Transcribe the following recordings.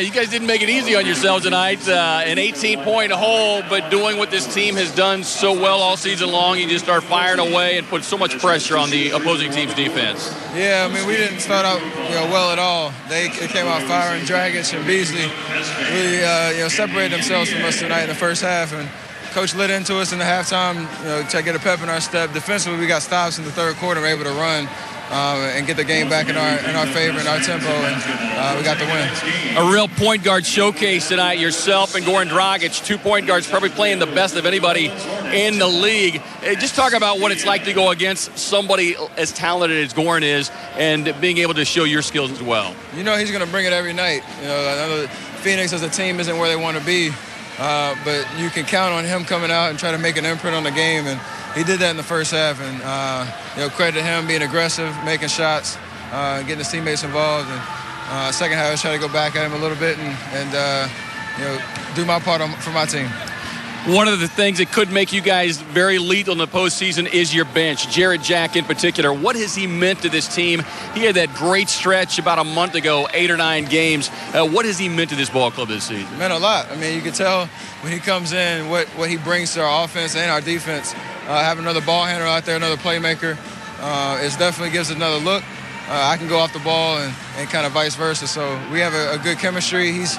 you guys didn't make it easy on yourselves tonight. Uh, an 18-point hole, but doing what this team has done so well all season long, you just start firing away and put so much pressure on the opposing team's defense. Yeah, I mean, we didn't start out you know, well at all. They, came out firing. Dragic and Beasley really uh, you know, separated themselves from us tonight in the first half. And coach lit into us in the halftime, you know, to get a pep in our step. Defensively, we got stops in the third quarter, able to run um, and get the game back in our in our favor and our tempo, and uh, we got the win. A real point guard showcase tonight. Yourself and Goran Dragic, two point guards, probably playing the best of anybody in the league. Just talk about what it's like to go against somebody as talented as Goran is, and being able to show your skills as well. You know he's going to bring it every night. You know, Phoenix as a team isn't where they want to be, uh, but you can count on him coming out and try to make an imprint on the game and he did that in the first half, and uh, you know, credit to him being aggressive, making shots, uh, getting his teammates involved. And uh, second half, I was trying to go back at him a little bit and, and uh, you know, do my part on, for my team. One of the things that could make you guys very lethal in the postseason is your bench. Jarrett Jack in particular. What has he meant to this team? He had that great stretch about a month ago, eight or nine games. Uh, what has he meant to this ball club this season? Meant a lot. I mean, you can tell when he comes in what, what he brings to our offense and our defense. Uh, have another ball handler out there, another playmaker, uh, it definitely gives another look. Uh, I can go off the ball and, and kind of vice versa. So we have a, a good chemistry. He's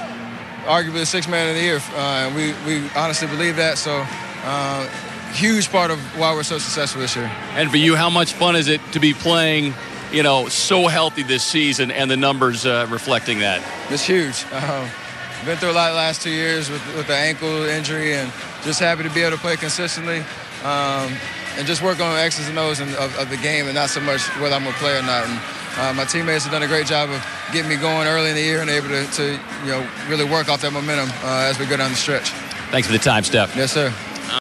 arguably the sixth man of the year. Uh, we, we honestly believe that. So, uh, huge part of why we're so successful this year. And for you, how much fun is it to be playing, you know, so healthy this season and the numbers uh, reflecting that? It's huge. Uh, been through a lot the last two years with, with the ankle injury and just happy to be able to play consistently um, and just work on X's and O's of, of, the game and not so much whether I'm a player or not. And, uh, my teammates have done a great job of getting me going early in the year and able to, to you know, really work off that momentum uh, as we go down the stretch. Thanks for the time, Steph. Yes, sir.